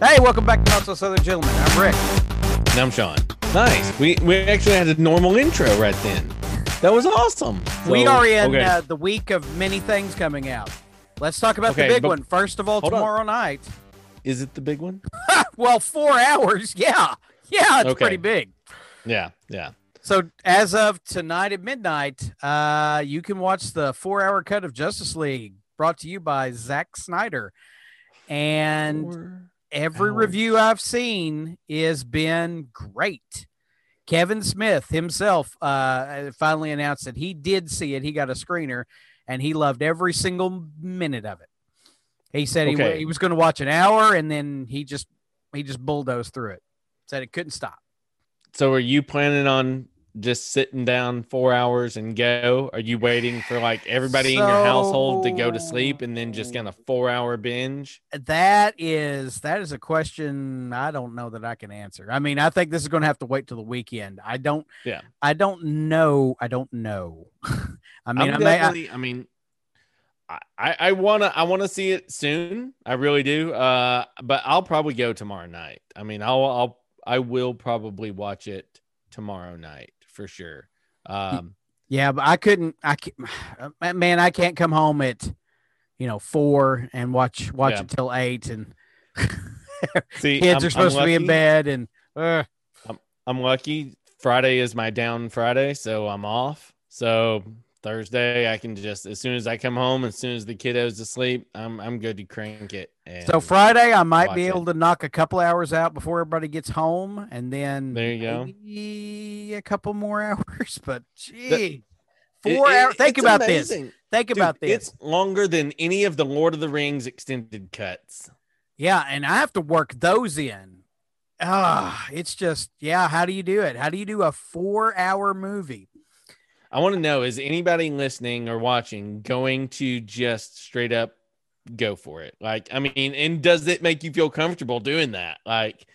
Hey, welcome back to Not So Southern Gentlemen. I'm Rick. And I'm Sean. Nice. We we actually had a normal intro right then. That was awesome. we are in okay. uh, the week of many things coming out. Let's talk about Okay, the big but- one. First of all, Hold on. tomorrow night. Is it the big one? Well, four hours. Yeah. Yeah, it's Okay. pretty big. Yeah, yeah. So as of tonight at midnight, uh, you can watch the four-hour cut of Justice League brought to you by Zack Snyder. And Four every hours. review I've seen has been great. Kevin Smith himself uh, finally announced that he did see it. He got a screener and he loved every single minute of it. He said he, Okay. he was going to watch an hour and then he just he just bulldozed through it. Said it couldn't stop. So are you planning on just sitting down four hours and go? Are you waiting for like everybody in your household to go to sleep and then just kind of four hour binge? That is that is a question I don't know that I can answer. I mean, I think this is going to have to wait till the weekend. I don't. Yeah. I don't know. I don't know. I mean, I'm I may. I, I, mean, I I wanna I wanna see it soon. I really do. Uh, but I'll probably go tomorrow night. I mean, I'll I'll I will probably watch it tomorrow night for sure. Um, yeah, but I couldn't. I can't, man, I can't come home at you know four and watch watch Yeah. it till eight, and see, kids I'm- are supposed to be in bed, and uh, I'm lucky. Friday is my down Friday, so I'm off. So Thursday, I can just as soon as I come home, as soon as the kiddos asleep, I'm I'm good to crank it. And so Friday I might be able it. to knock a couple hours out before everybody gets home, and then There you go. a couple more hours. But gee, It- four it- hours. Think about this. Think Dude, about this. It's longer than any of the Lord of the Rings extended cuts. Yeah, and I have to work those in. Ah, it's just yeah. How do you do it? How do you do a four-hour movie? I want to know is anybody listening or watching going to just straight up go for it? Like, I mean, and does it make you feel comfortable doing that? Like,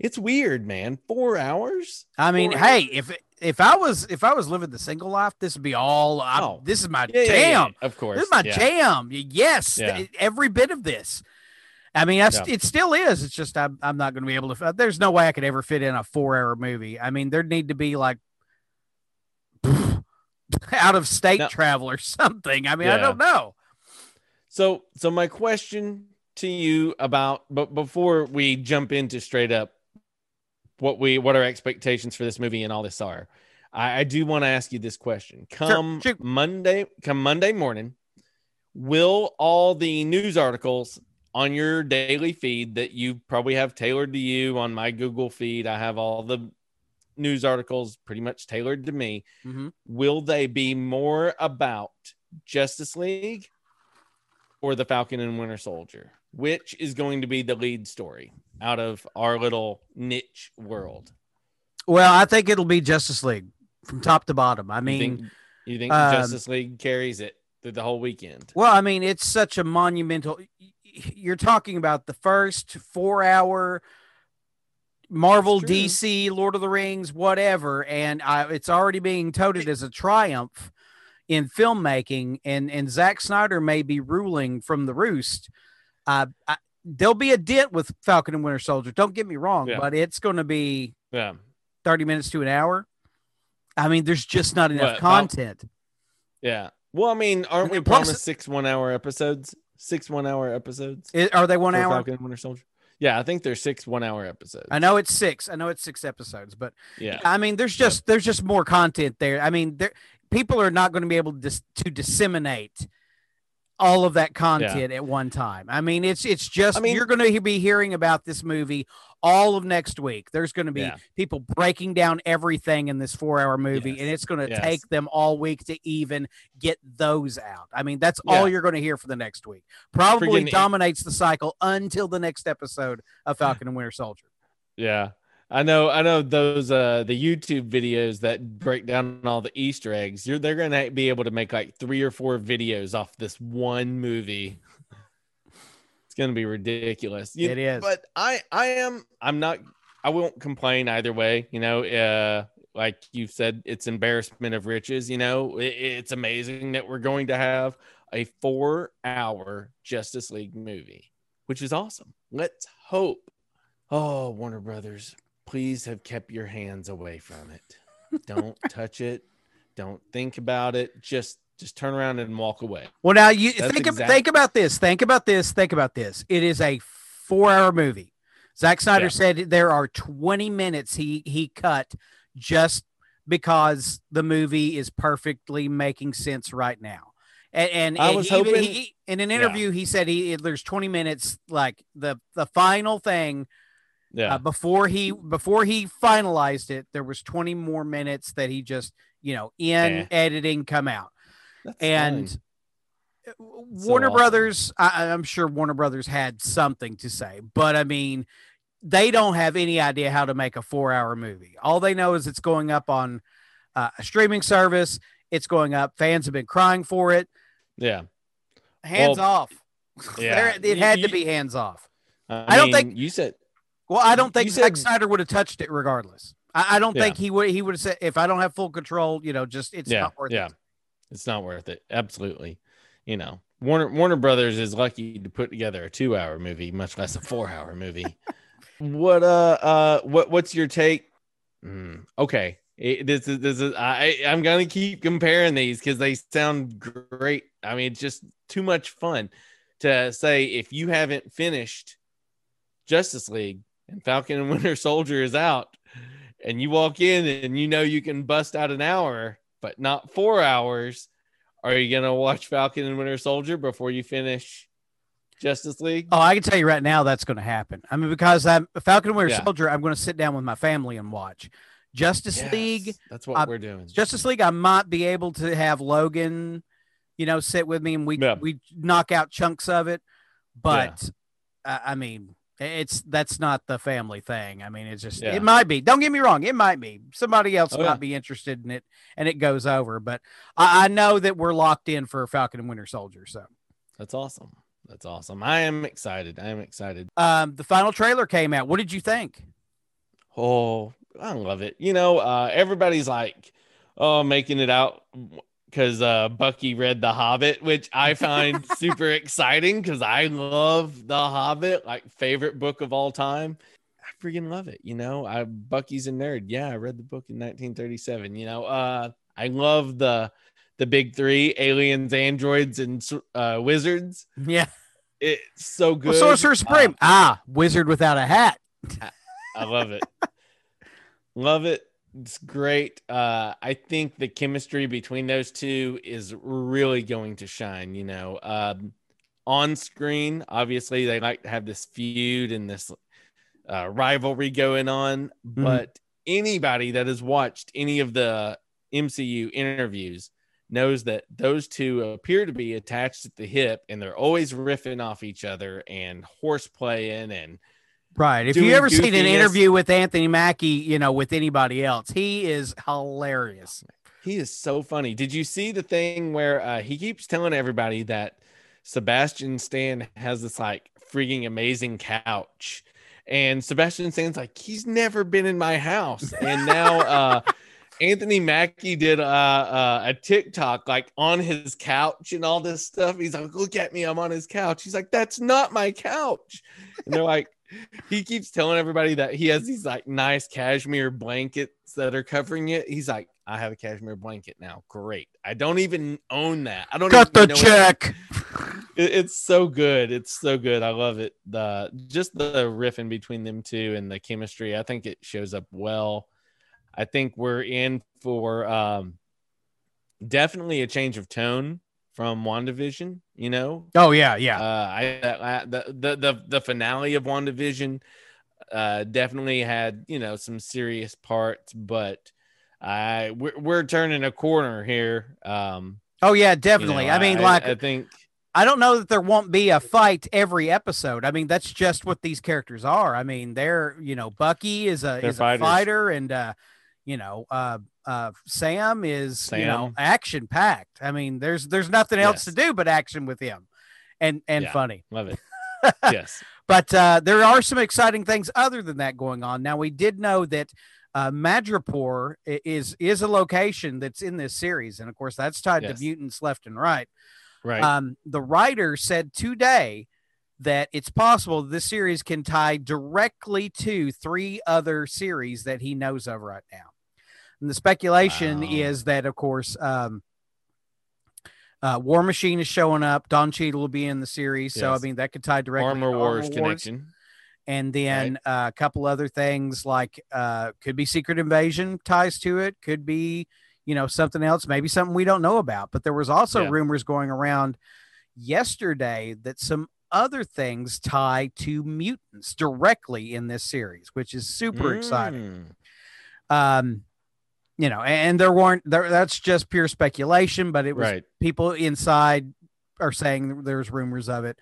it's weird, man. Four hours? I mean, Four hey, if if I was if I was living the single life, this would be all. I, Oh. this is my Yeah, jam. yeah, of course. This is my yeah. jam. Yes, th- every bit of this. I mean, Yeah. it still is. It's just I'm, I'm not going to be able to. Uh, there's no way I could ever fit in a four hour movie. I mean, there'd need to be like out of state Now- travel or something. I mean, I don't know. So, so my question to you about, but before we jump into straight up what we, what our expectations for this movie and all this are, I, I do want to ask you this question. Come shoot. Monday, come Monday morning, will all the news articles on your daily feed that you probably have tailored to you on my Google feed, I have all the news articles pretty much tailored to me. Mhm. Will they be more about Justice League or the Falcon and Winter Soldier? Which is going to be the lead story out of our little niche world? Well, I think it'll be Justice League from top to bottom. I You mean, think, you think um, Justice League carries it through the whole weekend? Well, I mean, it's such a monumental. You're talking about the first four hour Marvel, DC, Lord of the Rings, whatever, and I, it's already being touted as a triumph in filmmaking. And and Zack Snyder may be ruling from the roost. Uh, I, there'll be a dent with Falcon and Winter Soldier. Don't get me wrong, Yeah. but it's going to be Yeah. 30 minutes to an hour. I mean, there's just not enough What, Fal- content. Yeah. Well, I mean, aren't we Plus- promised six one hour episodes? Six one hour episodes? I- are they one hour? Falcon and Winter Soldier? Yeah, I think there's six one hour episodes. I know it's six. I know it's six episodes, but Yeah. I mean, there's just there's just more content there. I mean, there people are not going to be able to dis- to disseminate all of that content at one time. I mean, it's it's just I mean- you're going to be hearing about this movie all of next week. There's going to be Yeah. people breaking down everything in this 4-hour movie Yes. and it's going to Yes. take them all week to even get those out. I mean, that's all you're going to hear for the next week. Probably Friggin- dominates the cycle until the next episode of Falcon and Winter Soldier. Yeah. I know I know those uh the YouTube videos that break down all the Easter eggs. You're they're gonna be able to make like three or four videos off this one movie. It's gonna be ridiculous. You- It is. But I I am I'm not I won't complain either way, you know. Uh like you said, it's embarrassment of riches, you know. It, it's amazing that we're going to have a four hour Justice League movie. which is awesome. Let's hope. Oh, Warner Brothers, please have kept your hands away from it. Don't touch it. Don't think about it. Just just turn around and walk away. Well, now you That's think exact- think about this. Think about this. Think about this. It is a four-hour movie. Zack Snyder yeah. said there are 20 minutes he he cut just because the movie is perfectly making sense right now. And, and I was hoping he, in an interview yeah. he said he there's 20 minutes like the the final thing yeah. Uh, before he before he finalized it there was 20 more minutes that he just you know in yeah. editing come out That's and fine. Warner so awesome. Brothers, I, am sure Warner Brothers had something to say, but I mean, they don't have any idea how to make a four hour movie. All they know is it's going up on uh, a streaming service. It's going up. Fans have been crying for it. Yeah. Hands well, off. Yeah. it had you, to be hands off. I, I don't think you said. Well, I don't think Zack Snyder would have touched it regardless. I, I don't yeah. think he would. He would have said, "If I don't have full control, you know, just it's yeah, not worth yeah. it." It's not worth it. Absolutely. You know, Warner Warner Brothers is lucky to put together a two hour movie, much less a four hour movie. what uh uh what what's your take? Mm, okay, it, this is this is I I'm gonna keep comparing these because they sound great. I mean, it's just too much fun to say if you haven't finished Justice League and Falcon and Winter Soldier is out, and you walk in and you know you can bust out an hour, but not four hours. Are you gonna watch Falcon and Winter Soldier before you finish Justice League? Oh, I can tell you right now that's going to happen. I mean, because I'm Falcon and Winter yeah. Soldier, I'm going to sit down with my family and watch. Justice yes, League. That's what uh, we're doing. Justice League. I might be able to have Logan, you know, sit with me and we yeah. we knock out chunks of it. But yeah. uh, I mean, it's that's not the family thing. I mean, it's just yeah. it might be. Don't get me wrong, it might be. Somebody else oh, might be interested in it, and it goes over. But I, I know that we're locked in for Falcon and Winter Soldier. So that's awesome. That's awesome. I am excited. I am excited. Um, the final trailer came out. What did you think? Oh, I love it. You know, uh, everybody's like, oh, making it out because uh, Bucky read The Hobbit, which I find super exciting because I love The Hobbit, like favorite book of all time. I freaking love it. You know, I Bucky's a nerd. Yeah, I read the book in 1937. You know, uh, I love the the big three: aliens, androids, and uh, wizards. Yeah, it's so good. Well, Sorcerer Supreme. Uh, ah, wizard without a hat. I, I love it. Love it. It's great. Uh, I think the chemistry between those two is really going to shine. You know, um, on screen, obviously they like to have this feud and this uh, rivalry going on, mm-hmm. but anybody that has watched any of the MCU interviews knows that those two appear to be attached at the hip and they're always riffing off each other and horseplaying and Right. If you ever seen an interview with Anthony Mackie, you know, with anybody else, he is hilarious. He is so funny. Did you see the thing where uh, he keeps telling everybody that Sebastian Stan has this like freaking amazing couch? And Sebastian Stan's like, he's never been in my house. And now uh, Anthony Mackie did uh, uh, a TikTok like on his couch and all this stuff. He's like, look at me, I'm on his couch. He's like, that's not my couch. And they're like, he keeps telling everybody that he has these like nice cashmere blankets that are covering it. He's like, I have a cashmere blanket now. Great. I don't even own that. I don't cut the check. It, it's so good. It's so good. I love it. The just the riffing between them two and the chemistry. I think it shows up well. I think we're in for um, definitely a change of tone from WandaVision, you know? Oh yeah, yeah. Uh, I, I the, the the the finale of WandaVision uh definitely had, you know, some serious parts, but I we're, we're turning a corner here. Um Oh yeah, definitely. You know, I mean, like I think I don't know that there won't be a fight every episode. I mean, that's just what these characters are. I mean, they're you know, Bucky is a is fighters. a fighter, and uh, you know, uh, uh, Sam is Sam. you know action packed. I mean, there's there's nothing else yes. to do but action with him, and and yeah, funny. Love it. yes, but uh, there are some exciting things other than that going on. Now we did know that uh, Madripoor is is a location that's in this series, and of course that's tied yes. to mutants left and right. Right. Um, the writer said today that it's possible this series can tie directly to three other series that he knows of right now. And the speculation Wow. is that, of course, um, uh, War Machine is showing up. Don Cheadle will be in the series, so I mean that could tie directly. Armor to Wars Wars. connection. and then uh, a couple other things like uh, could be Secret Invasion ties to it, could be you know something else, maybe something we don't know about. But there was also Yeah. rumors going around yesterday that some other things tie to mutants directly in this series, which is super exciting. Mm, Um, you know, and there weren't there. That's just pure speculation, but it was Right. people inside are saying there's rumors of it.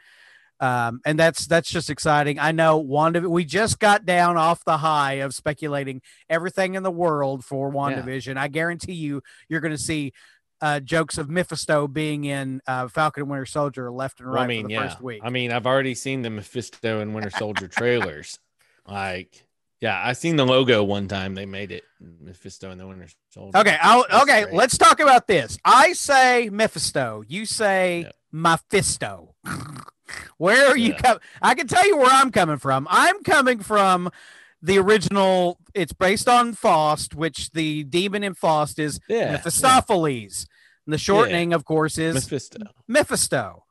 Um, and that's that's just exciting. I know Wanda. We just got down off the high of speculating everything in the world for WandaVision. I guarantee you, you're going to see uh, jokes of Mephisto being in uh, Falcon and Winter Soldier left and right I mean, for the yeah. first week. I mean, I've already seen the Mephisto and Winter Soldier trailers. like, yeah, I seen the logo one time. They made it Mephisto and the Winter Soldier. Okay, I'll, okay. great. Let's talk about this. I say Mephisto. You say Yep. Mephisto. where are you Yeah. coming? I can tell you where I'm coming from. I'm coming from the original. It's based on Faust, which the demon in Faust is yeah, Mephistopheles. And the shortening, of course, is Mephisto. Mephisto.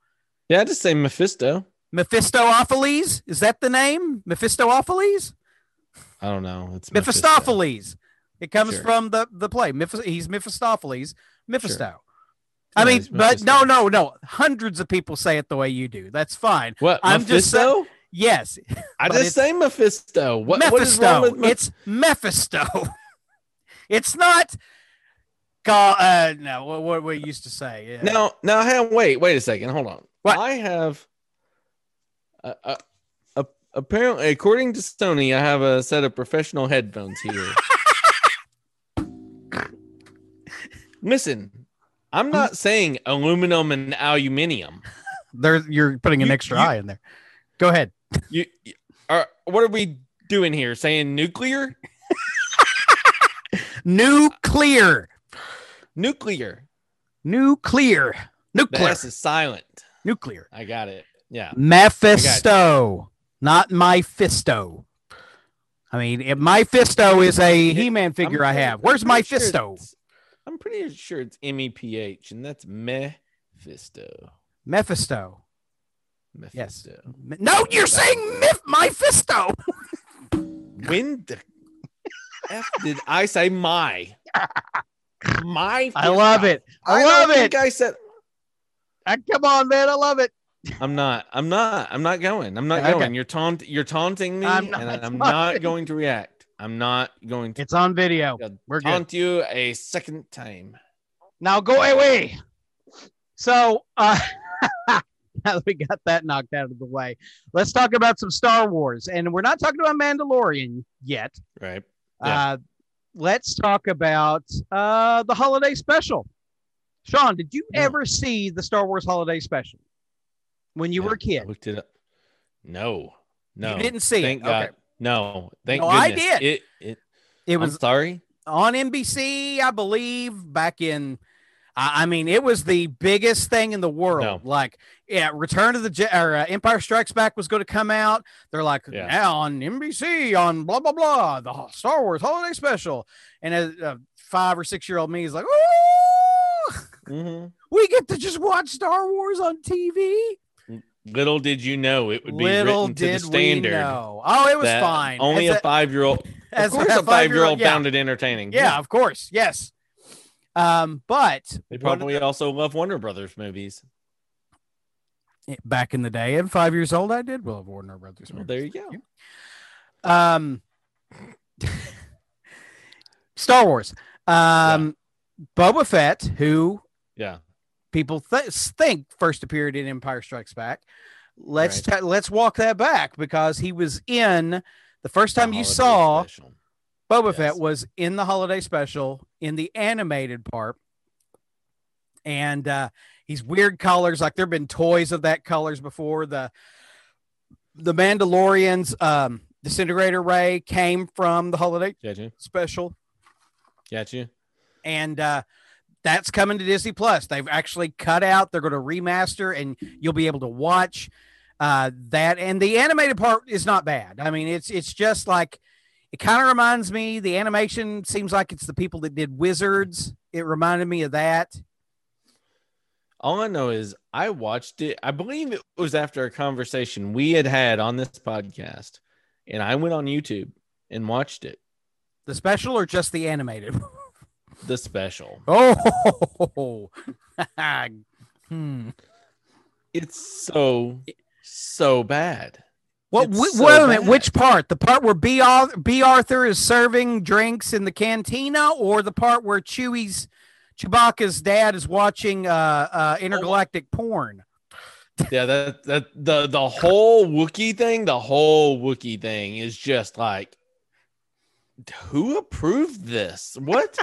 Yeah, I just say Mephisto. Mephistopheles is that the name? Mephistopheles. I don't know. It's Mephisto. Mephistopheles. It comes Sure. from the the play. Meph- he's Mephistopheles. Mephisto. I mean, he's but no, no, no. Hundreds of people say it the way you do. That's fine. What? I'm just Mephisto? Yes, I just say Mephisto. What, what is wrong with Meph- it's Mephisto. it's not. Call, uh, no, what, what we used to say. Yeah. Now, now, wait, wait a second. Hold on. What? I have, uh, uh, uh, apparently, according to Sony, I have a set of professional headphones here. Listen, I'm not saying aluminum and aluminium. there you're putting an You- extra you- eye in there. Go ahead. You, you are. What are we doing here? Saying nuclear? Nuclear. Nuclear. Nuclear. The Nuclear. S is silent. Nuclear. I got it. Yeah. Mephisto, not Mephisto. I mean, if Mephisto is a He-Man figure I I'm pretty- have. Where's I'm pretty sure Mephisto? I'm pretty sure it's M E P H, and that's Mephisto. Mephisto. Mephisto. Me- No, you're saying Meph- Mephisto. When the F did I say my? My. I love it. I, don't love think it. I said. Come on, man. I love it. I'm not. I'm not. I'm not going. I'm not Okay. going. You're taunt. You're taunting me, I'm not and I'm not going to react. I'm not going to It's on video. We're good. taunt you a second time. Now go away. So, uh, now that we got that knocked out of the way, let's talk about some Star Wars. And we're not talking about Mandalorian yet. Right. Yeah. Uh, let's talk about uh, the holiday special. Sean, did you No. ever see the Star Wars holiday special when you Yeah, were a I kid? looked it up. No. No. You didn't see Thank it. God. Okay. No. Thank No, I did. It. It. It I'm was sorry. on NBC, I believe, back in. I I mean, it was the biggest thing in the world. No. Like, yeah, Return of the Je- or uh, Empire Strikes Back was going to come out. They're like, Yeah. now on NBC on blah blah blah, the Star Wars Holiday Special, and a, a five or six year old me is like, oh, hmm we get to just watch Star Wars on TV. Little did you know it would be Little written to the standard. we know. Oh, it was fine. Only As a five year old. Of course, a five year old yeah. found it entertaining. Yeah, of course, yes. Um, but They probably also love Warner Brothers movies. back in the day, at five years old, I did love Warner Brothers. Well, there you go. Um, Star Wars. Um, Boba Fett, who Yeah. People th- think first appeared in Empire Strikes Back. Let's Right. ta- let's walk that back because he was in the first time you saw special. Boba Yes. Fett was in the holiday special in the animated part. And uh he's weird colors, like there've been toys of that colors before. The the Mandalorians um disintegrator ray came from the holiday Got you. special. Got you. And uh that's coming to Disney Plus. They've actually cut out, they're going to remaster, and you'll be able to watch Uh, that and the animated part is not bad. I mean, it's it's just like it kind of reminds me. The animation seems like it's the people that did Wizards. It reminded me of that. All I know is I watched it. I believe it was after a conversation we had had on this podcast, and I went on YouTube and watched it. The special or just the animated? The special. Oh, hmm. It's so so bad. What? So wait a minute. bad. Which part? The part where B. B. Arthur is serving drinks in the cantina, or the part where Chewie's Chewbacca's dad is watching uh, uh, intergalactic porn? Yeah, that that the the whole Wookie thing, the whole Wookie thing is just like who approved this? What?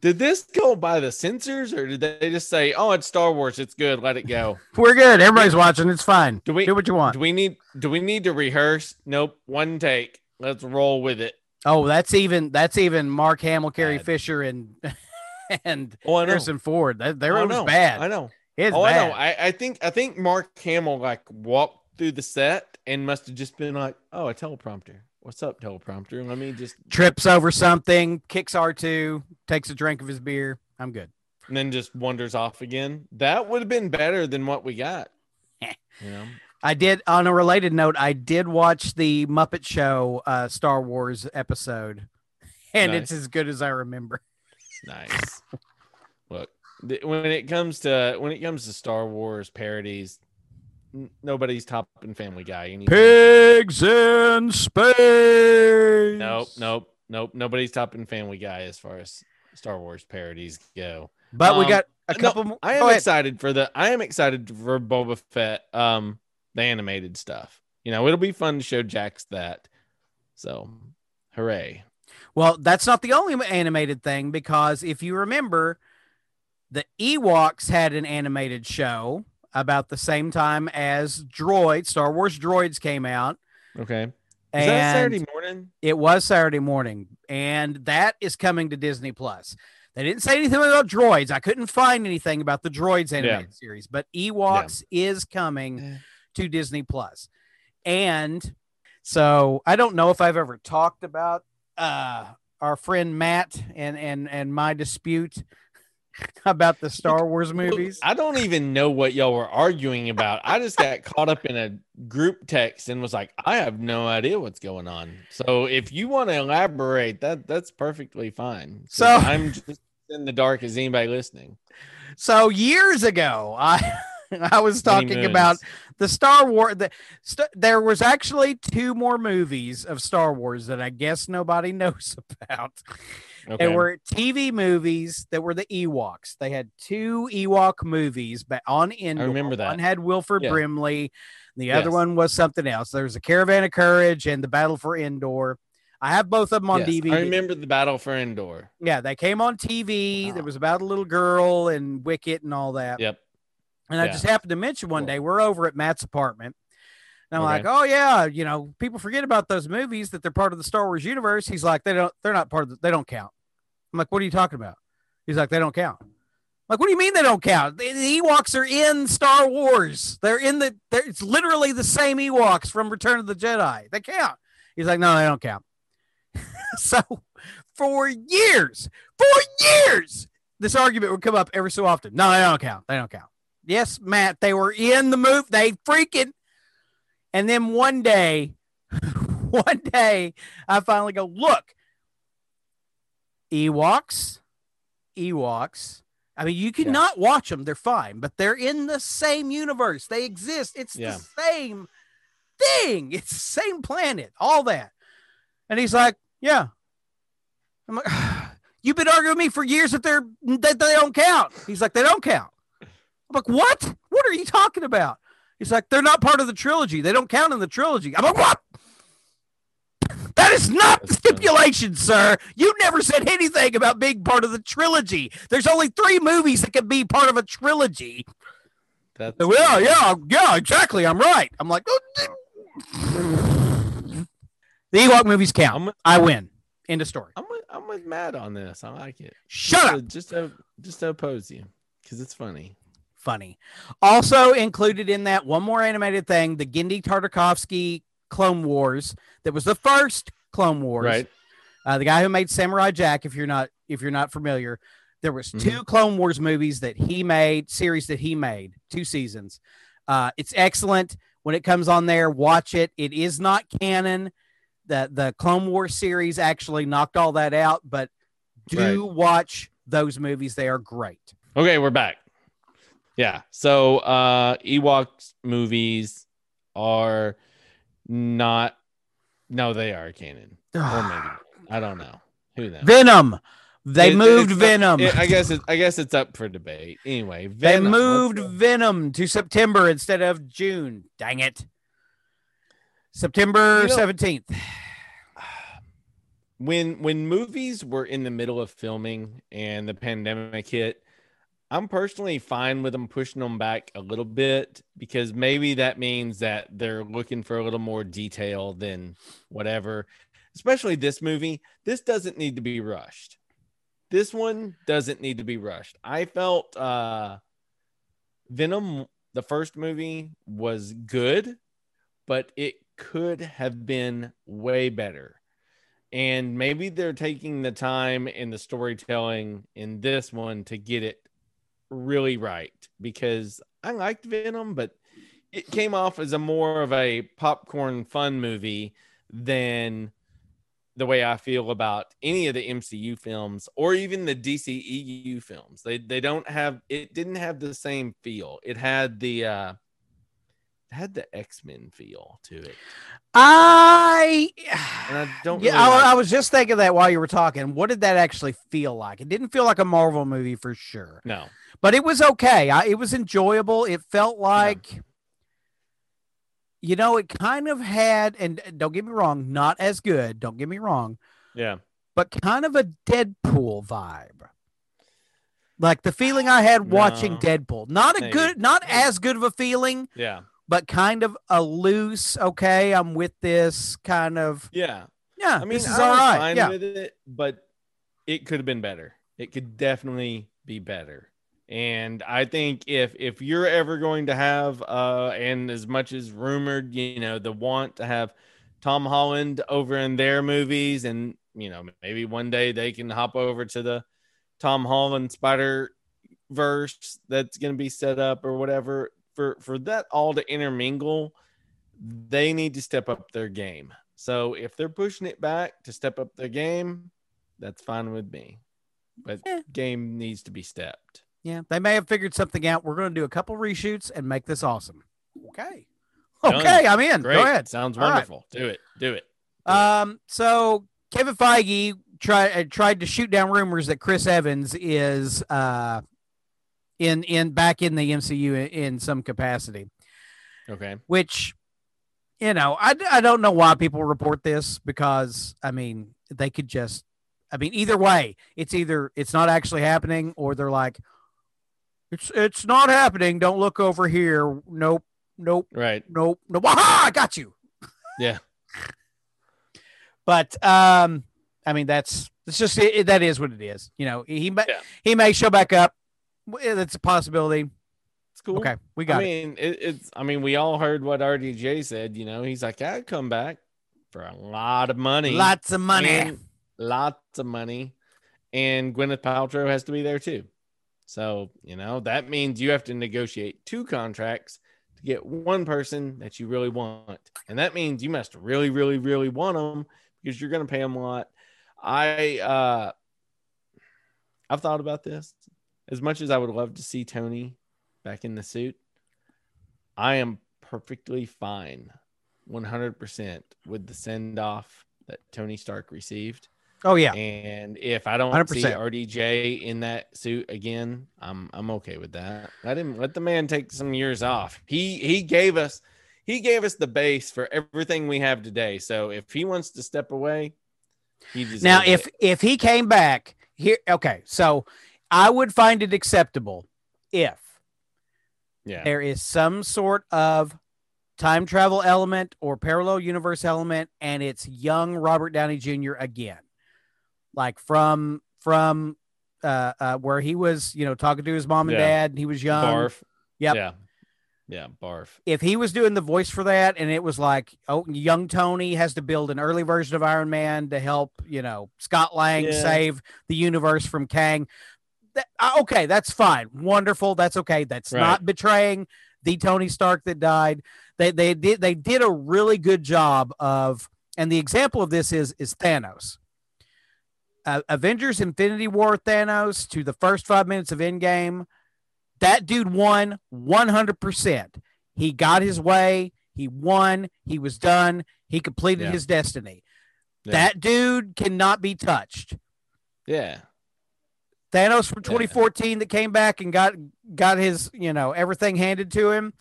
Did this go by the censors or did they just say, "Oh, it's Star Wars, it's good, let it go." We're good. Everybody's watching. It's fine. Do we Do what you want. do we need do we need to rehearse? Nope, one take. Let's roll with it. Oh, that's even that's even Mark Hamill, Carrie Bad. Fisher, and and Oh. Harrison Ford. That oh, I was bad. I know. It's oh, bad. I know. I, I think I think Mark Hamill like walked through the set and must have just been like, "Oh, a teleprompter. What's up, teleprompter? Let me just," Trips over something, kicks R two, takes a drink of his beer. I'm good. and then just wanders off again. That would have been better than what we got. You know, I did. On a related note, I did watch the Muppet Show uh, Star Wars episode, and it's as good as I remember. nice. Look, th- when it comes to when it comes to Star Wars parodies, nobody's topping Family Guy. anytime. Pigs in space. Nope, nope, nope. Nobody's topping Family Guy as far as Star Wars parodies go. But we Um, got a no, couple more. I am Go ahead. excited for the. I am excited for Boba Fett, um, the animated stuff. You know, it'll be fun to show Jax that. So, hooray! Well, that's not the only animated thing because if you remember, the Ewoks had an animated show about the same time as Droid, Star Wars Droids came out. Okay, is and that Saturday morning? it was Saturday morning, and that is coming to Disney Plus. They didn't say anything about droids. I couldn't find anything about the droids animated series, but Ewoks is coming to Disney Plus. And so I don't know if I've ever talked about uh our friend Matt and and and my dispute about the Star Wars movies. I don't even know what y'all were arguing about. I just got caught up in a group text and was like, I have no idea what's going on. So if you want to elaborate, that that's perfectly fine. So- I'm just in the dark as anybody listening. So years ago, I I was talking about the Star Wars. The, st- there was actually two more movies of Star Wars that I guess nobody knows about. Okay. They were TV movies that were the Ewoks. They had two Ewok movies, but on Endor. I remember that. One had Wilford Yeah. Brimley. The other Yes. one was something else. There was a Caravan of Courage and the Battle for Endor. I have both of them on Yes, DVD. I remember the battle for Endor. Yeah, they came on TV. There was about a little girl and Wicket and all that. Yep. And I just happened to mention one Cool. day we're over at Matt's apartment. And I'm like, oh yeah, you know, people forget about those movies that they're part of the Star Wars universe. He's like, they don't, they're not part of the, they don't count. I'm like, what are you talking about? He's like, they don't count. I'm like, what do you mean they don't count? The, the Ewoks are in Star Wars. They're in the, they're, it's literally the same Ewoks from Return of the Jedi. They count. He's like, no, they don't count. so for years, for years, this argument would come up every so often. No, they don't count. They don't count. Yes, Matt, they were in the move. They freaking. And then one day, one day, I finally go, look, Ewoks, Ewoks. I mean, you cannot watch them. They're fine, but they're in the same universe. They exist. It's Yeah. the same thing. It's the same planet, all that. And he's like, yeah. I'm like, you've been arguing with me for years that they're that they don't count. He's like, they don't count. I'm like, what? What are you talking about? He's like, they're not part of the trilogy. They don't count in the trilogy. I'm like, what? That is not the That's stipulation, sir. You never said anything about being part of the trilogy. There's only three movies that can be part of a trilogy. That's Well, yeah, yeah, exactly. I'm right. I'm like, oh, the Ewok movies count. With, I win. End of story. I'm with, I'm with Matt on this. I like it. Shut just up. To, just to, just to oppose you because it's funny. funny. Also included in that one more animated thing, the Genndy Tartakovsky Clone Wars. That was the first Clone Wars. Right. Uh, the guy who made Samurai Jack. If you're not if you're not familiar, there was Mhm. 2 Clone Wars movies that he made, series that he made, two seasons. Uh, it's excellent. When it comes on there, watch it. It is not canon. The the Clone Wars series actually knocked all that out, but do watch those movies. They are great. Okay, we're back. Yeah. So uh Ewoks movies are not no, they are canon. Or ah. maybe. I don't know. Who knows? Venom. They It- moved Venom. it- I guess it, I guess it's up for debate. Anyway, they moved. Venom to September instead of June. Dang it. September You know- 17th. when when movies were in the middle of filming and the pandemic hit i'm personally fine with them pushing them back a little bit because maybe that means that they're looking for a little more detail than whatever. Especially this movie this doesn't need to be rushed. This one doesn't need to be rushed. I felt uh venom the first movie was good but it could have been way better. And maybe they're taking the time in the storytelling in this one to get it really right because I liked Venom, but it came off as a more of a popcorn fun movie than the way I feel about any of the MCU films or even the DCEU films. They they don't have it didn't have the same feel. It had the uh had the X-Men feel to it. I And I don't yeah, really I, like I was just thinking that while you were talking. What did that actually feel like? It didn't feel like a Marvel movie for sure, No. but it was okay. I, it was enjoyable. It felt like, you know, it kind of had, and don't get me wrong, not as good. Don't get me wrong, Yeah. but kind of a Deadpool vibe. Like the feeling I had watching No. Deadpool. Not a Maybe. good, not as good of a feeling, Yeah. But kind of a loose, okay, I'm with this kind of, Yeah. yeah, I mean, this is I all was fine Yeah. with it, but it could have been better. It could definitely be better. And I think if if you're ever going to have uh and as much as rumored, you know, the want to have Tom Holland over in their movies and you know, maybe one day they can hop over to the Tom Holland Spider verse that's going to be set up or whatever for for that all to intermingle they need to step up their game so if they're pushing it back to step up their game that's fine with me but Yeah. game needs to be stepped Yeah, they may have figured something out. We're going to do a couple reshoots and make this awesome. Okay. Done. Okay, I'm in. great Go ahead. sounds All right. wonderful do it do it Um, so Kevin Feige tried uh, tried to shoot down rumors that Chris Evans is uh in in back in the MCU in, in some capacity, okay which you know I, I don't know why people report this because I mean they could just I mean either way it's either it's not actually happening or they're like it's it's not happening don't look over here nope nope right nope, nope. Aha, I got you. Yeah. But um, I mean that's it's just it, that is what it is. You know, he may Yeah. he may show back up. That's a possibility. it's cool Okay, we got i it. mean it, it's i mean we all heard what rdj said you know he's like i'd come back for a lot of money Lots of money. and lots of money, and Gwyneth Paltrow has to be there too. So you know that means you have to negotiate two contracts to get one person that you really want, and that means you must really, really, really want them because you're going to pay them a lot. I uh, I've thought about this as much as I would love to see Tony back in the suit. I am perfectly fine 100% with the send off that Tony Stark received. oh yeah. And if I don't see 100%. RDJ in that suit again, I'm I'm okay with that. Let him let the man take some years off. He he gave us he gave us the base for everything we have today. So if he wants to step away, he Now, if it. if he came back here, okay, so I would find it acceptable if yeah there is some sort of time travel element or parallel universe element and it's young Robert Downey Jr. again. Like from from uh, uh, where he was, you know, talking to his mom and Yeah. dad, and he was young. barf. Yep. Yeah. Yeah. Barf. If he was doing the voice for that, and it was like, oh, young Tony has to build an early version of Iron Man to help, you know, Scott Lang Yeah. save the universe from Kang. That, uh, okay, that's fine, wonderful. That's okay. That's Right. not betraying the Tony Stark that died. They they did they did a really good job of, and the example of this is is Thanos. Uh, Avengers Infinity War Thanos to the first five minutes of Endgame, that dude won 100%. He got his way. He won. He was done. He completed Yeah. his destiny. Yeah. That dude cannot be touched. Yeah. Thanos from Yeah. 2014 that came back and got got his, you know, everything handed to him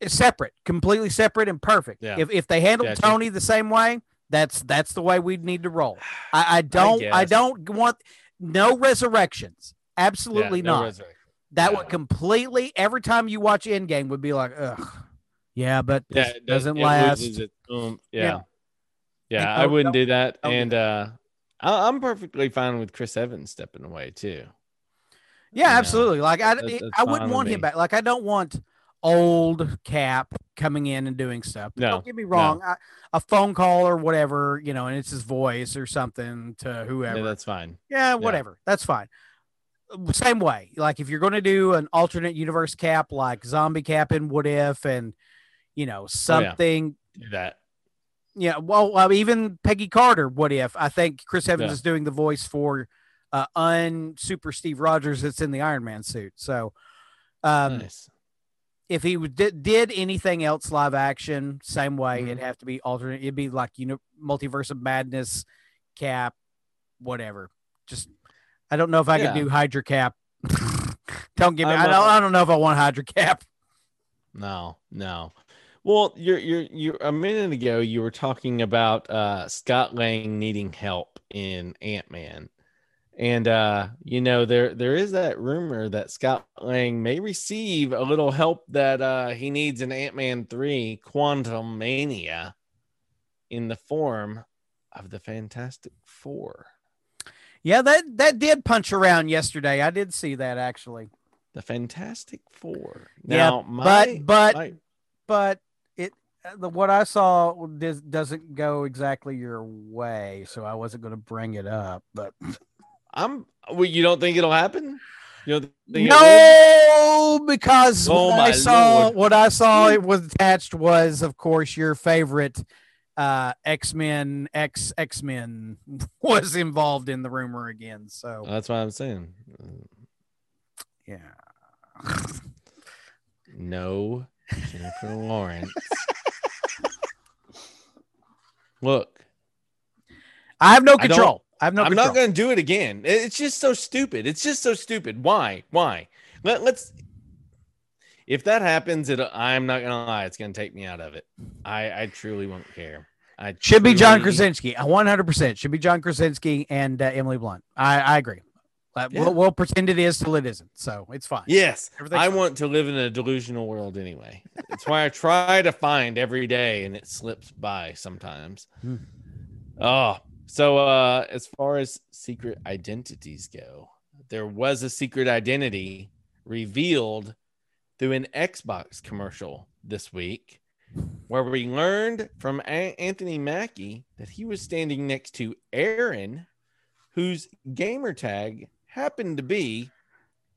is separate, completely separate and perfect. Yeah. If if they handled Gotcha. Tony the same way, that's that's the way we'd need to roll. I, I don't I, guess. don't want no resurrections. Absolutely Yeah, no not. resurrection. that Yeah. would completely every time you watch Endgame would be like, ugh, yeah, but Yeah. it doesn't it last. its oomph. Yeah. Yeah. Yeah. I wouldn't do that. and uh, I, I'm perfectly fine with Chris Evans stepping away too. Yeah, you know, absolutely. Like I, that's I wouldn't want him back. Like I don't want old Cap coming in and doing stuff. No, don't get me wrong. I, a phone call or whatever, you know, and it's his voice or something to whoever. Yeah, that's fine. Yeah, whatever. That's fine. Same way. Like if you're going to do an alternate universe cap, like zombie cap in What If, and you know oh, something. Do that. Yeah, well, uh, even Peggy Carter. What if? I think Chris Evans Yeah. is doing the voice for uh, un Super Steve Rogers that's in the Iron Man suit. So, um, nice. if he did, did anything else live action, same way, Mhm. it'd have to be alternate. It'd be like you know, multiverse of madness, Cap, whatever. Just, I don't know if I Yeah. could do Hydra Cap. don't give me. I'm, I don't. I don't know if I want Hydra Cap. No, no. Well, you're you're you're a minute ago you were talking about uh Scott Lang needing help in Ant-Man. And uh, you know, there there is that rumor that Scott Lang may receive a little help that uh he needs in Ant-Man 3 Quantumania in the form of the Fantastic Four. Yeah, that that did punch around yesterday. I did see that actually. The Fantastic Four. Yeah, my, but but my- but the what I saw does, doesn't go exactly your way, so I wasn't going to bring it up. But I'm well, you don't think it'll happen? You don't think it will? no, because Oh, what I saw Lord. what I saw it was attached was, of course, your favorite uh X Men X X Men was involved in the rumor again. So That's what I'm saying. yeah, No Jennifer Lawrence. Look, I have no control. I, have no I'm control. not going to do it again. It's just so stupid. It's just so stupid. Why? Why? Let, let's. If that happens, it. I'm not gonna lie. It's gonna take me out of it. I I truly won't care. I Should be John Krasinski. 100% should be John Krasinski and uh, Emily Blunt. I, I agree. Uh, Yeah. we'll, we'll pretend it is till it isn't. So it's fine. Yes, Everything's I fine. want to live in a delusional world anyway. It's why I try to find every day, and it slips by sometimes. Oh, so uh, as far as secret identities go, there was a secret identity revealed through an Xbox commercial this week, where we learned from A- Anthony Mackie that he was standing next to Aaron, whose gamer tag happened to be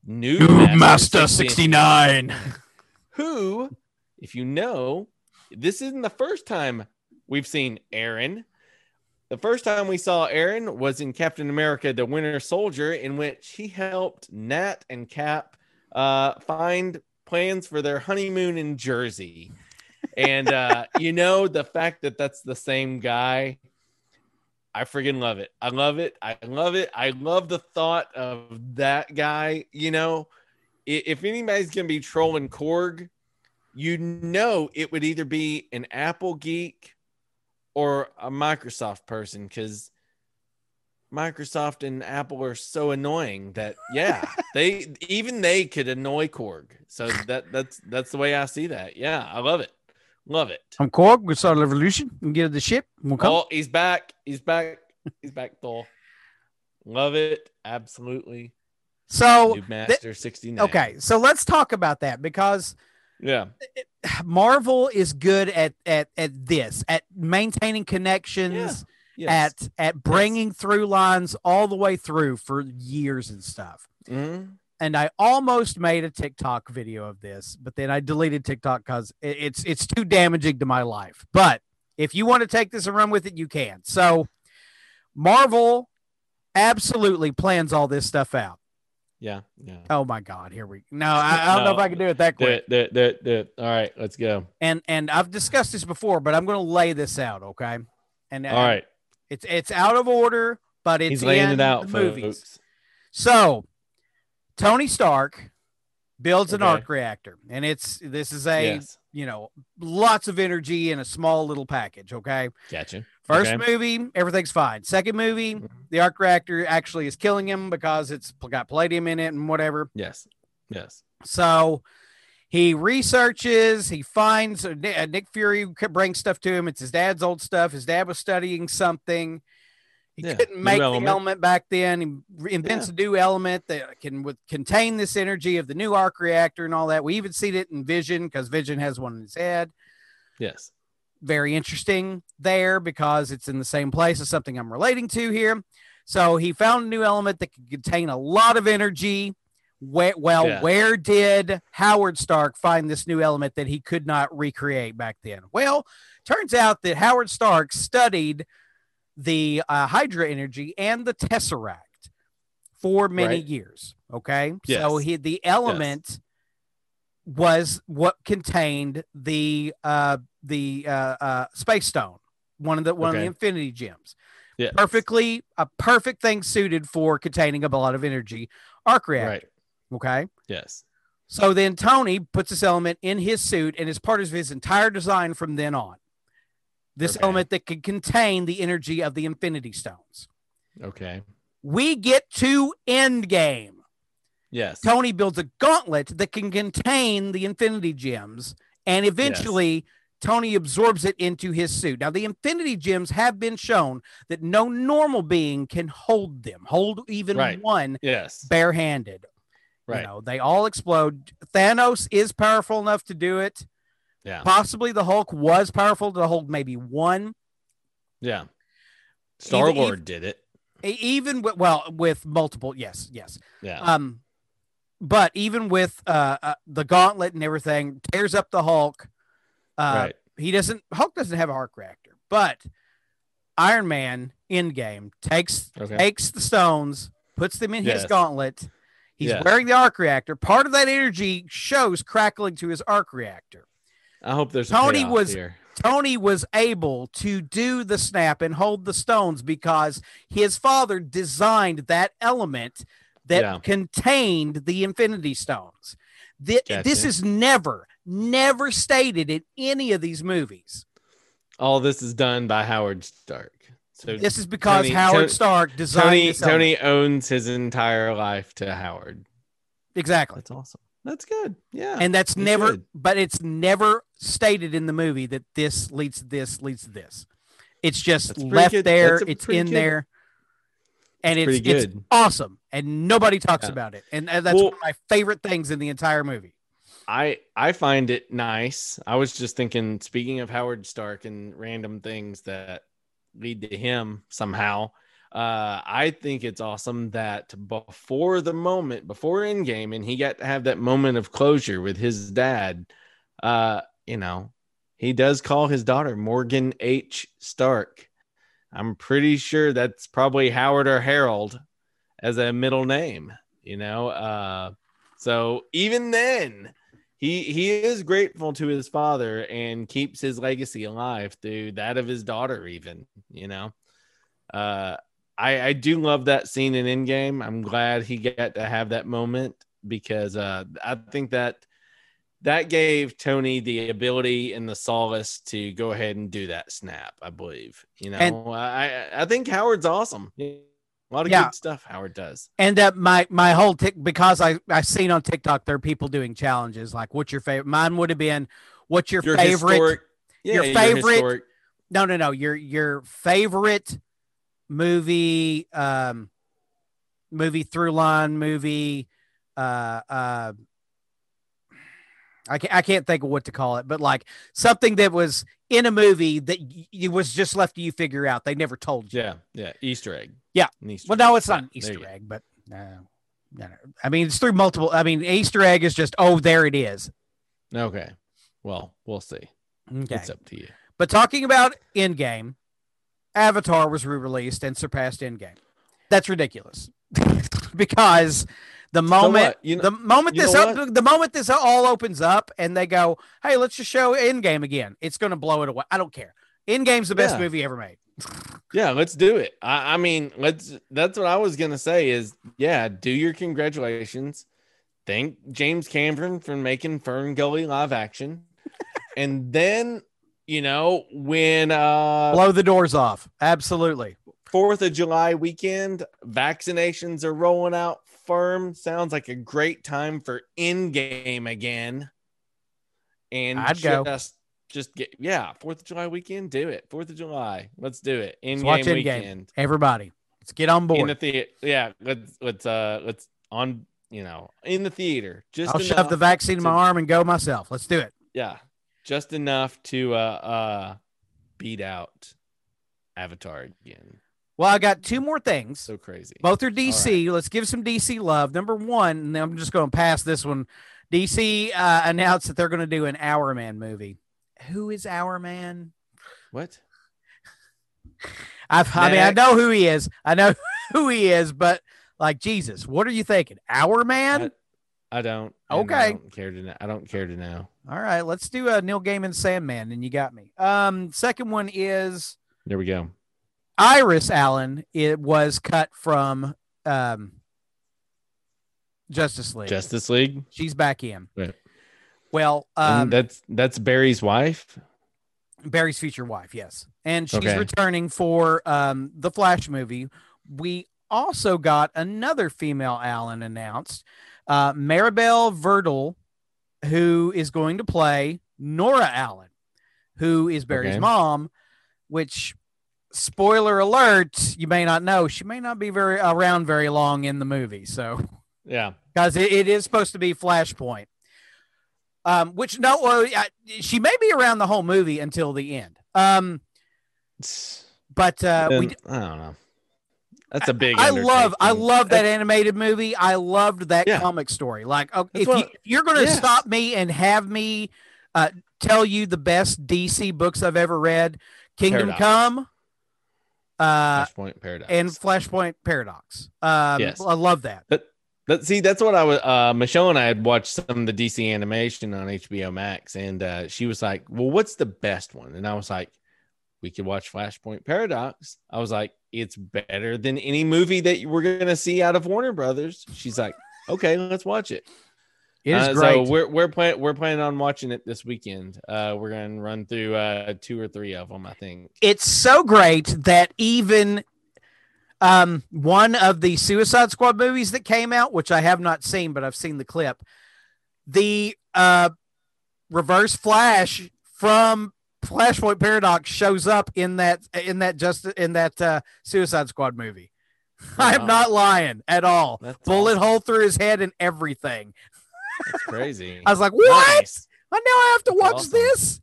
Noob, Master 69. who, if you know, this isn't the first time we've seen Aaron. The first time we saw Aaron was in Captain America: The Winter Soldier, in which he helped Nat and Cap uh, find plans for their honeymoon in Jersey. And uh, you know, the fact that that's the same guy, I freaking love it. I love it. I love it. I love the thought of that guy. You know, if anybody's gonna be trolling Korg, you know it would either be an Apple geek or a Microsoft person because Microsoft and Apple are so annoying that yeah, they even they could annoy Korg. So that that's that's the way I see that. Yeah, I love it. Love it. I'm Korg. We start a revolution. We get the ship. We'll come. Oh, he's back. He's back. He's back, Thor. Love it. Absolutely. So Noob Master 69. okay, so let's talk about that because Yeah. Marvel is good at at at this at maintaining connections. Yes. At at bringing through lines all the way through for years and stuff. Mhm. And I almost made a TikTok video of this, but then I deleted TikTok because it's it's too damaging to my life. But if you want to take this and run with it, you can. So Marvel absolutely plans all this stuff out. Yeah. Yeah. Oh my God, here we no, I, I don't know if I can do it that quick. it, do it, do it, do it. All right, let's go. And and I've discussed this before, but I'm going to lay this out, okay? And All right. it's it's out of order, but it's He's laying in it out, the movies. So, Tony Stark builds an Okay. arc reactor, and it's this is a Yes. you know lots of energy in a small little package. Okay, Gotcha. first Okay. movie everything's fine. Second movie, Mhm. the arc reactor actually is killing him because it's got palladium in it and whatever. Yes. Yes. So. He researches. He finds uh, Nick, uh, Fury brings stuff to him. It's his dad's old stuff. His dad was studying something. He Yeah, couldn't make the element. element back then. He invents a new element that can with, contain this energy of the new arc reactor and all that. We even see it in Vision because Vision has one in his head. Yes. Very interesting there because it's in the same place as something I'm relating to here. So he found a new element that could contain a lot of energy. Where, well, Yeah. where did Howard Stark find this new element that he could not recreate back then? Well, turns out that Howard Stark studied the uh, Hydra energy and the Tesseract for many Right. years. Okay, so he the element was what contained the uh, the uh, uh, space stone, one of the one of the Infinity Gems. Yes. Perfectly, a perfect thing suited for containing a lot of energy. Arc reactor. Right. Okay. Yes. So then Tony puts this element in his suit and is part of his entire design from then on. This Okay. element that can contain the energy of the Infinity Stones. Okay. We get to Endgame. Yes. Tony builds a gauntlet that can contain the Infinity Gems, and eventually Tony absorbs it into his suit. Now, the Infinity Gems have been shown that no normal being can hold them, hold even Right. one Yes. barehanded. You Right. know, they all explode. Thanos is powerful enough to do it. Yeah. Possibly the Hulk was powerful to hold maybe one. Yeah. Star even- Lord did it. Even with, well, with multiple, yes, yes. Yeah. Um, but even with uh, uh the gauntlet and everything, tears up the Hulk. Uh, right. he doesn't. Hulk doesn't have a arc reactor, but Iron Man Endgame takes Okay. takes the stones, puts them in his gauntlet. He's Yes. wearing the arc reactor. Part of that energy shows crackling to his arc reactor. I hope there's a Tony payoff was- here. Tony was able to do the snap and hold the stones because his father designed that element that Yeah. contained the Infinity Stones. Thi- This is never, never stated in any of these movies. All this is done by Howard Stark. So This is because Tony- Howard Tony- Stark designed Tony this. Tony owns his entire life to Howard. exactly. That's awesome. That's good. Yeah. And that's never, good. but it's never stated in the movie that this leads to this, leads to this. It's just left good. there. It's in good- there. And it's, pretty it's awesome. And nobody talks Yeah. about it. And uh, that's Well- one of my favorite things in the entire movie. I I find it nice. I was just thinking, speaking of Howard Stark and random things that lead to him somehow. Uh, I think it's awesome that before the moment, before Endgame, and he got to have that moment of closure with his dad. Uh, you know, he does call his daughter Morgan H. Stark. I'm pretty sure that's probably Howard or Harold as a middle name. You know, uh, so even then, he he is grateful to his father and keeps his legacy alive through that of his daughter. Even you know, uh, I I do love that scene in Endgame. I'm glad he got to have that moment because uh, I think that that gave Tony the ability and the solace to go ahead and do that snap. I believe you know. And- I I think Howard's awesome. A lot of Yeah. good stuff Howard does. And uh, my my whole tick because I I seen on TikTok there are people doing challenges like what's your favorite? Mine would have been what's your, Your favorite? historic- yeah, your favorite- historic- No, no, no. Your your favorite movie um movie through line movie. Uh, uh, I can't, I can't think of what to call it, but like something that was in a movie that y- it was just left to you figure out. They never told you. Yeah, yeah. Easter egg. Yeah. Easter Well, no, it's not an Easter you egg, but no, no, no. I mean, it's through multiple. I mean, Easter egg is just oh, there it is. Okay. Well, we'll see. Okay, It's up to you. but talking about Endgame, Avatar was re-released and surpassed Endgame. That's ridiculous because the moment what? You know- the moment you this up, the moment this all opens up and they go, hey, let's just show Endgame again. It's going to blow it away. I don't care. Endgame's the best Yeah. movie ever made. Yeah, let's do it. I, I mean, let's. That's what I was gonna say. Is yeah, do your congratulations. Thank James Cameron for making Fern Gully live action, and then you know when uh Blow the doors off. Absolutely. Fourth of July weekend, vaccinations are rolling out firm. Sounds like a great time for Endgame again. And I'd go. just just get yeah, Fourth of July weekend, do it. Fourth of July, let's do it. In Let's watch game Endgame. weekend Everybody, let's get on in board. the theater. Yeah, let's let's uh let's on you know in the theater. Just I'll enough, shove the vaccine in my arm and go myself. Let's do it. yeah, just enough to uh uh beat out Avatar again. Well, I got two more things. So crazy. Both are DC. Let's give some DC love. Number one, and I'm just going to pass this one. DC uh, announced that they're going to do an Hourman movie. Who is Hourman? What? I've, I mean, I know who he is. I know who he is, but like Jesus, what are you thinking? Hourman? I don't. Okay. I don't care to know. I don't care to know. All right, let's do a Neil Gaiman Sandman, and you got me. Um, second one is There we go. Iris Allen. It was cut from um, Justice League. Justice League. She's back in. Right. Well, And um, that's that's Barry's wife. Barry's future wife, yes, and she's Okay. returning for um, the Flash movie. We also got another female Allen announced, uh, Maribel Verdú, who is going to play Nora Allen, who is Barry's Okay. mom. Which, spoiler alert, you may not know, she may not be very around very long in the movie. So Yeah. because it, it is supposed to be Flashpoint. Um, which no, uh, she may be around the whole movie until the end. Um, but uh, we, I don't know. That's a big. I love, I love that animated movie. I loved that Yeah. comic story. Like, okay, That's if, you, what- if you're going to yeah. stop me and have me uh, tell you the best DC books I've ever read, Kingdom Paradox. Come, uh, Flashpoint Paradox. and Flashpoint Paradox. Um, Yes. I love that. But see, that's what I was. Uh, Michelle and I had watched some of the DC animation on HBO Max, and uh, she was like, "Well, what's the best one?" And I was like, "We could watch Flashpoint Paradox." I was like, "It's better than any movie that we're gonna see out of Warner Brothers." She's like, "Okay, let's watch it." It is Uh, great. So we're we're planning we're planning on watching it this weekend. Uh, we're gonna run through uh, two or three of them, I think. it's so great that even um one of the Suicide Squad movies that came out, which I have not seen, but I've seen the clip, the uh reverse flash from Flashpoint Paradox shows up in that in that just in that uh Suicide Squad movie. I am not lying at all. That's Bullet awesome. hole through his head and everything. That's crazy. I was like, what? Nice. I now I have to watch awesome. this.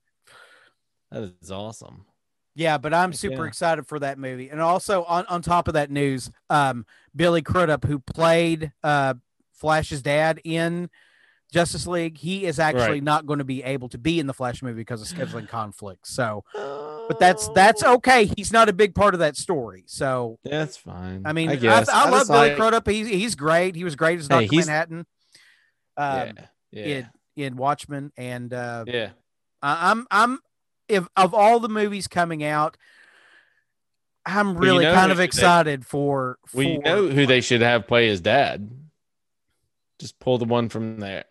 That is awesome. Yeah, but I'm super yeah. excited for that movie. And also on, on top of that news, um, Billy Crudup, who played uh, Flash's dad in Justice League, he is actually Right. not going to be able to be in the Flash movie because of scheduling conflicts. So, but that's that's okay. He's not a big part of that story. So, That's fine. I mean, I, guess. I, love just Billy like- Crudup. He's he's great. He was great as Doctor he's- Manhattan. Um, yeah, yeah, in in Watchmen, and uh, yeah. I- I'm I'm if of all the movies coming out, I'm Well, you really know kind of they- excited for. Well, you know who they should have play his dad. Just pull the one from the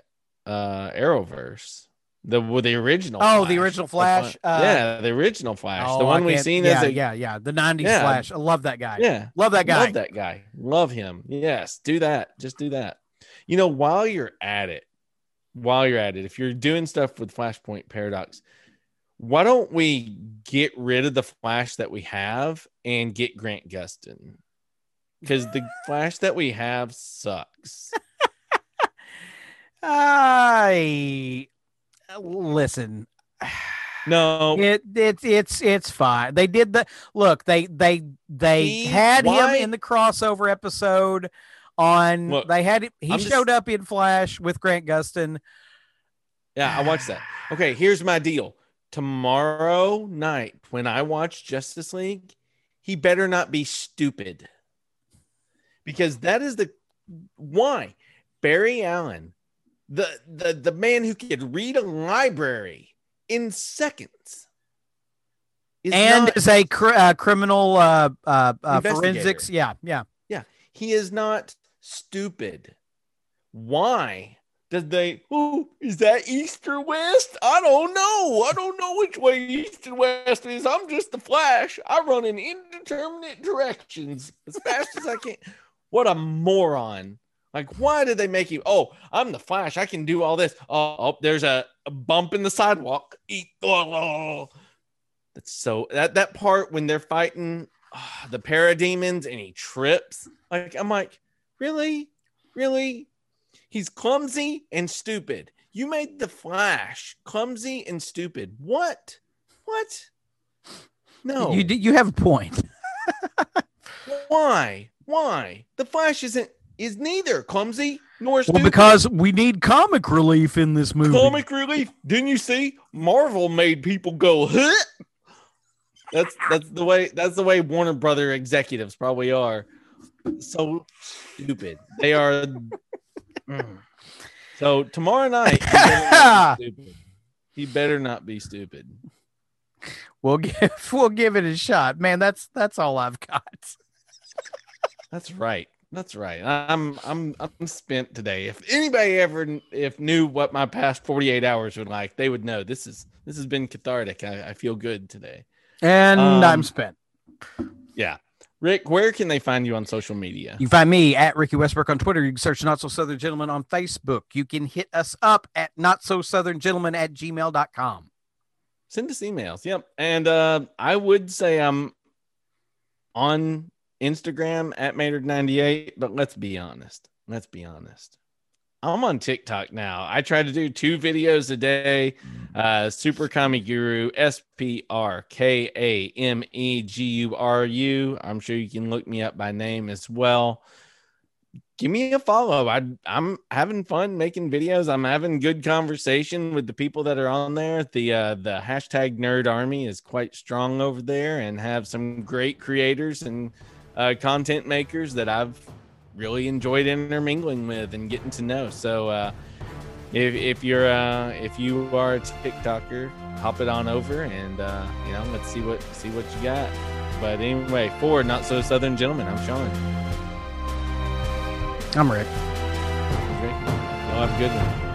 uh, Arrowverse, the with the original. Oh, the original Flash, one- uh, yeah, the original Flash, Oh, the one we've seen Yeah, as a yeah, yeah. The '90s Yeah. Flash. I love that guy. yeah. Love that guy. Love that guy. Love him. Yes, do that. Just do that. You know, while you're at it, while you're at it, if you're doing stuff with Flashpoint Paradox, why don't we get rid of the Flash that we have and get Grant Gustin? because the Flash that we have sucks. I listen. No, It it's it's it's fine. They did the look. They they they He- had why- him in the crossover episode on. Look, they had he I'm just- showed up in Flash with Grant Gustin. yeah, I watched that. Okay, here's my deal. Tomorrow night, when I watch Justice League, he better not be stupid. Because that is the why Barry Allen, the the the man who could read a library in seconds, is and not- is a cr- uh, criminal uh, uh, uh, forensics. Yeah, yeah. Yeah, he is not stupid. Why did they? Oh, is that east or west? I don't know. I don't know which way east and west is. I'm just the Flash. I run in indeterminate directions as fast as I can. What a moron! Like, why did they make you? Oh, I'm the Flash. I can do all this. Oh, oh there's a, a bump in the sidewalk. Eat. Oh, That's so that that part when they're fighting ah, the parademons and he trips. Like I'm like, really, really? He's clumsy and stupid. You made the Flash clumsy and stupid. What? What? No. You you have a point. Why? Why? The Flash isn't is neither clumsy nor stupid. Well, because we need comic relief in this movie. comic relief. Didn't you see? Marvel made people go, huh? That's that's the way that's the way Warner Brother executives probably are. So stupid. They are Mm. So tomorrow night, he better not be stupid. He better not be stupid. We'll give we'll give it a shot, man. That's that's all I've got. That's right. That's right. I'm I'm I'm spent today. If anybody ever if knew what my past 48 hours were like, they would know this is this has been cathartic. I, I feel good today. And Um, I'm spent. Yeah. Rick, where can they find you on social media? You find me at Ricky Westbrook on Twitter. You can search Not So Southern Gentleman on Facebook. You can hit us up at Not So Southern Gentleman at gmail.com. Send us emails. Yep. And uh, I would say I'm on Instagram at Maynard98, but let's be honest. Let's be honest. I'm on TikTok now. I try to do two videos a day. Uh, Super Kami Guru, S P R K A M E G U R U. I'm sure you can look me up by name as well. Give me a follow. I, I'm having fun making videos. I'm having good conversation with the people that are on there. The uh, the hashtag Nerd Army is quite strong over there, and have some great creators and uh, content makers that I've really enjoyed intermingling with and getting to know. So uh, if, if you're uh, if you are a TikToker, hop it on over and uh, you know let's see what see what you got. But anyway, for not so southern gentlemen, I'm Sean. I'm Rick. Rick, Y'all have a good one.